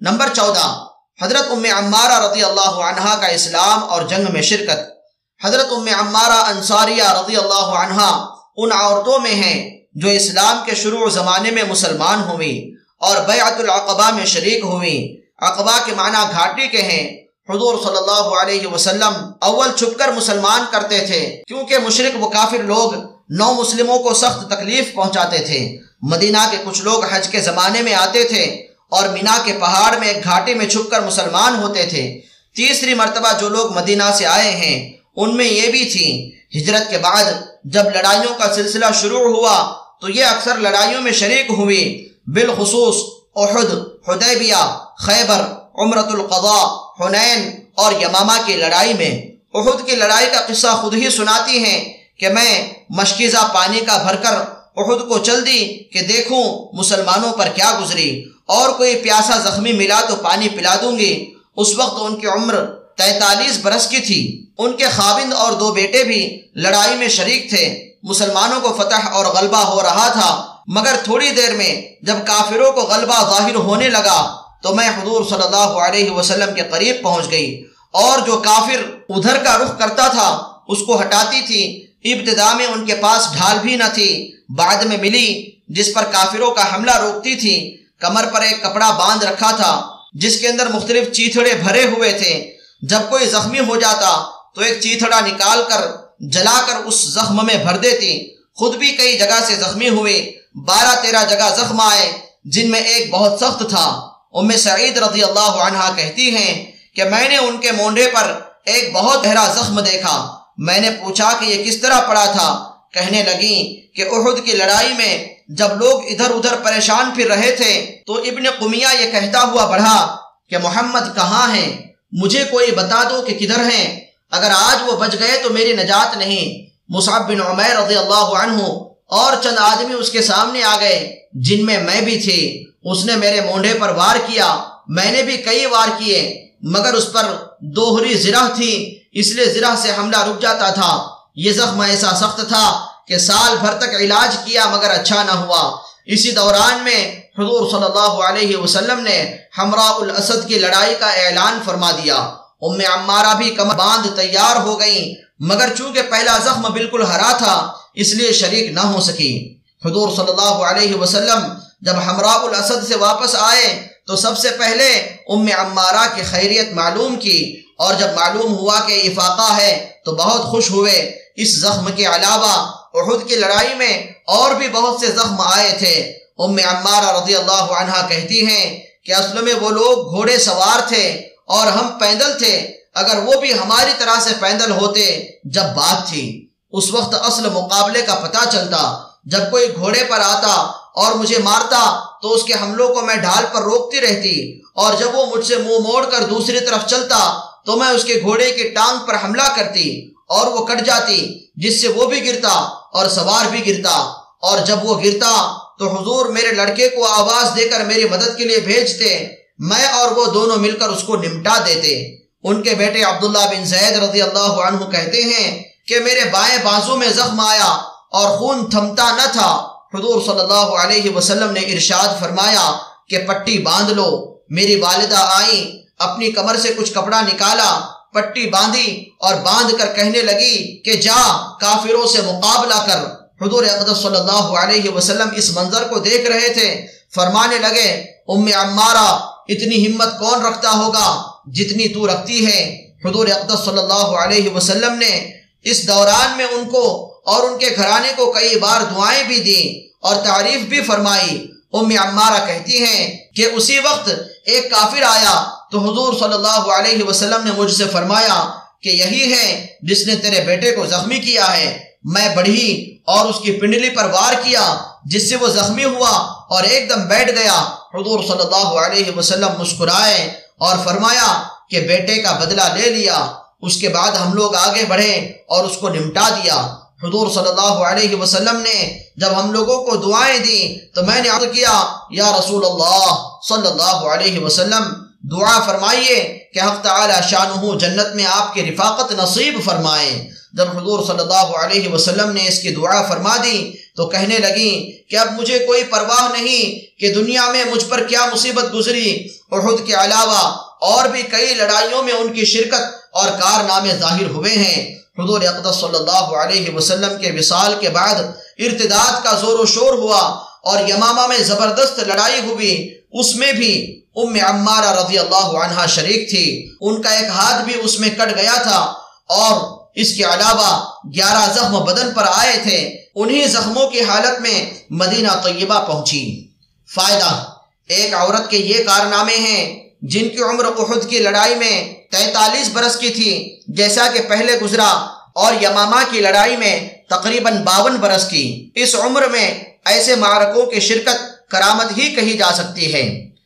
Number چودہ، حضرت ام عمارہ رضی اللہ عنہا کا اسلام اور جنگ میں شرکت۔ حضرت ام عمارہ انصاریہ رضی اللہ عنہا ان عورتوں میں ہیں جو اسلام کے شروع زمانے میں مسلمان ہوئی اور بیعت العقبہ میں شریک ہوئی عقبہ کے معنی گھاٹی کے ہیں۔ حضور صلی اللہ علیہ وسلم اول چھپ کر مسلمان کرتے تھے کیونکہ مشرق و کافر لوگ نو مسلموں کو سخت تکلیف پہنچاتے تھے۔ مدینہ کے کچھ لوگ حج کے زمانے میں آتے تھے۔ اور مینا کے پہاڑ میں ایک گھاٹی میں چھپ کر مسلمان ہوتے تھے۔ تیسری مرتبہ جو لوگ مدینہ سے آئے ہیں، ان میں یہ بھی تھی ہجرت کے بعد جب لڑائیوں کا سلسلہ شروع ہوا، تو یہ اکثر لڑائیوں میں شریک ہوئی بالخصوص احد، حدیبیہ، خیبر عمرت القضاء، حنین اور یمامہ کی لڑائی میں۔ احد کی لڑائی کا قصہ خود ہی سناتی ہیں کہ میں مشکیزہ پانی کا بھر کر احد کو چل دی کہ دیکھوں مسلمانوں پر کیا گزری۔ اور کوئی پیاسا زخمی ملا تو پانی پلا دوں گی۔ اس وقت ان کی عمر تینتالیس برس کی تھی۔ ان کے خاوند اور دو بیٹے بھی لڑائی میں شریک تھے۔ مسلمانوں کو فتح اور غلبہ ہو رہا تھا۔ مگر تھوڑی دیر میں جب کافروں کو غلبہ ظاہر ہونے لگا تو میں حضور صلی اللہ علیہ وسلم کے قریب پہنچ گئی۔ اور جو کافر ادھر کا رخ کرتا تھا، اس کو ہٹاتی تھی۔ ابتدا میں ان کے پاس ڈھال بھی نہ تھی۔ بعد میں ملی، جس پر کافروں کا حملہ روکتی تھی۔ کمر پر ایک کپڑا باندھ رکھا تھا، جس کے اندر مختلف چیتھڑے بھرے ہوئے تھے۔ جب کوئی زخمی ہو جاتا، تو ایک چیتھڑا نکال کر، جلا کر اس زخم میں بھر دیتی۔ خود بھی کئی جگہ سے زخمی ہوئے، بارہ تیرہ جگہ زخم آئے، جن میں ایک بہت سخت تھا۔ ام سعید رضی اللہ عنہ کہتی ہیں کہ میں نے ان کے مونڈے پر ایک بہت گہرا زخم دیکھا۔ میں نے پوچھا کہ یہ کس طرح پڑا تھا؟ کہنے لگی کہ احد کی لڑائی میں جب لوگ ادھر ادھر پریشان پھر رہے تھے، تو ابن قمیہ یہ کہتا ہوا بڑھا کہ محمد کہاں ہیں؟ مجھے کوئی بتا دو کہ کدھر ہیں۔ اگر آج وہ بچ گئے تو میری نجات نہیں۔ مصعب بن عمیر رضی اللہ عنہ اور چند آدمی اس کے سامنے آ گئے، جن میں میں بھی تھی۔ اس نے میرے مونڈے پر وار کیا۔ میں نے بھی کئی وار کیے، مگر اس پر دوہری زرہ تھی، اس لیے زرہ سے حملہ رک جاتا تھا۔ یہ زخم ایسا سخت تھا کہ سال بھر تک علاج کیا مگر اچھا نہ ہوا۔ اسی دوران میں حضور صلی اللہ علیہ وسلم نے ہمراہ الاسد کی لڑائی کا اعلان فرما دیا۔ ام عمارہ بھی کم باندھ تیار ہو گئیں، مگر چونکہ پہلا زخم بالکل ہرا تھا، اس لیے شریک نہ ہو سکی حضور صلی اللہ علیہ وسلم جب ہمراہ الاسد سے واپس آئے، تو سب سے پہلے ام عمارہ کی خیریت معلوم کی، اور جب معلوم ہوا کہ افاقہ ہے، تو بہت خوش ہوئے۔ اس زخم کے علاوہ احد کی لڑائی میں اور بھی بہت سے زخم آئے تھے۔ ام عمارہ رضی اللہ عنہ کہتی ہیں کہ اصل میں وہ لوگ گھوڑے سوار تھے اور ہم پیدل تھے۔ اگر وہ بھی ہماری طرح سے پیدل ہوتے جب بات تھی۔ اس وقت اصل مقابلے کا پتہ چلتا۔ جب کوئی گھوڑے پر آتا اور مجھے مارتا تو اس کے حملوں کو میں ڈھال پر روکتی رہتی اور جب وہ مجھ سے منہ مو موڑ کر دوسری طرف چلتا تو میں اس کے گھوڑے کی ٹانگ پر حملہ کرتی۔ اور وہ کٹ جاتی، جس سے وہ بھی گرتا اور سوار بھی گرتا۔ اور جب وہ گرتا، تو حضور میرے لڑکے کو آواز دے کر میری مدد کے لیے بھیجتے۔ میں اور وہ دونوں مل کر اس کو نمٹا دیتے۔ ان کے بیٹے عبداللہ بن زید رضی اللہ عنہ کہتے ہیں کہ میرے بائیں بازو میں زخم آیا اور خون تھمتا نہ تھا۔ حضور صلی اللہ علیہ وسلم نے ارشاد فرمایا کہ پٹی باندھ لو۔ میری والدہ آئیں، اپنی کمر سے کچھ کپڑا نکالا۔ پٹی باندھی اور باندھ کر کہنے لگی کہ جا، کافروں سے مقابلہ کر۔ حضور اقدس صلی اللہ علیہ وسلم اس منظر کو دیکھ رہے تھے۔ فرمانے لگے ام عمارہ، اتنی ہمت کون رکھتا ہوگا؟ جتنی تو رکھتی ہے۔ حضور اقدس صلی اللہ علیہ وسلم نے اس دوران میں ان کو اور ان کے گھرانے کو کئی بار دعائیں بھی دیں اور تعریف بھی فرمائی۔ ام عمارہ کہتی ہیں کہ اسی وقت ایک کافر آیا تو حضور صلی اللہ علیہ وسلم نے مجھ سے فرمایا کہ یہی ہے جس نے تیرے بیٹے کو زخمی کیا ہے۔ میں بڑھی اور اس کی پنڈلی پر وار کیا جس سے وہ زخمی ہوا اور ایک دم بیٹھ گیا۔ حضور صلی اللہ علیہ وسلم مسکرائے اور فرمایا کہ بیٹے کا بدلہ لے لیا۔ اس کے بعد ہم لوگ آگے بڑھے اور اس کو نمٹا دیا۔ حضور صلی اللہ علیہ وسلم نے جب ہم لوگوں کو دعائیں دی تو میں نے عرض کیا، یا رسول اللہ صلی اللہ علیہ وسلم دعا فرمائیے کہ حق تعالی شانہ جنت میں آپ کے رفاقت نصیب فرمائے۔ جب حضور صلی اللہ علیہ وسلم نے اس کی دعا فرما دی تو کہنے لگی کہ اب مجھے کوئی پرواہ نہیں کہ دنیا میں مجھ پر کیا مصیبت گزری۔ احد کے علاوہ اور بھی کئی لڑائیوں میں ان کی شرکت اور کارنامے ظاہر ہوئے ہیں۔ حضور اقدس صلی اللہ علیہ وسلم کے وصال کے بعد ارتداد کا زور و شور ہوا اور یمامہ میں زبردست لڑائی ہوئی۔ اس میں بھی ام عمارہ رضی اللہ عنہ شریک تھی۔ ان کا ایک ہاتھ بھی اس میں کٹ گیا تھا اور اس کے علاوہ گیارہ زخم بدن پر آئے تھے۔ انہی زخموں کی حالت میں مدینہ طیبہ پہنچی۔ فائدہ، ایک عورت کے یہ کارنامے ہیں جن کی عمر احد کی لڑائی میں تینتالیس برس کی تھی، جیسا کہ پہلے گزرا اور یمامہ کی لڑائی میں تقریباً باون برس کی۔ اس عمر میں ایسے معرکوں کی شرکت کرامت ہی کہی جا سکتی ہے۔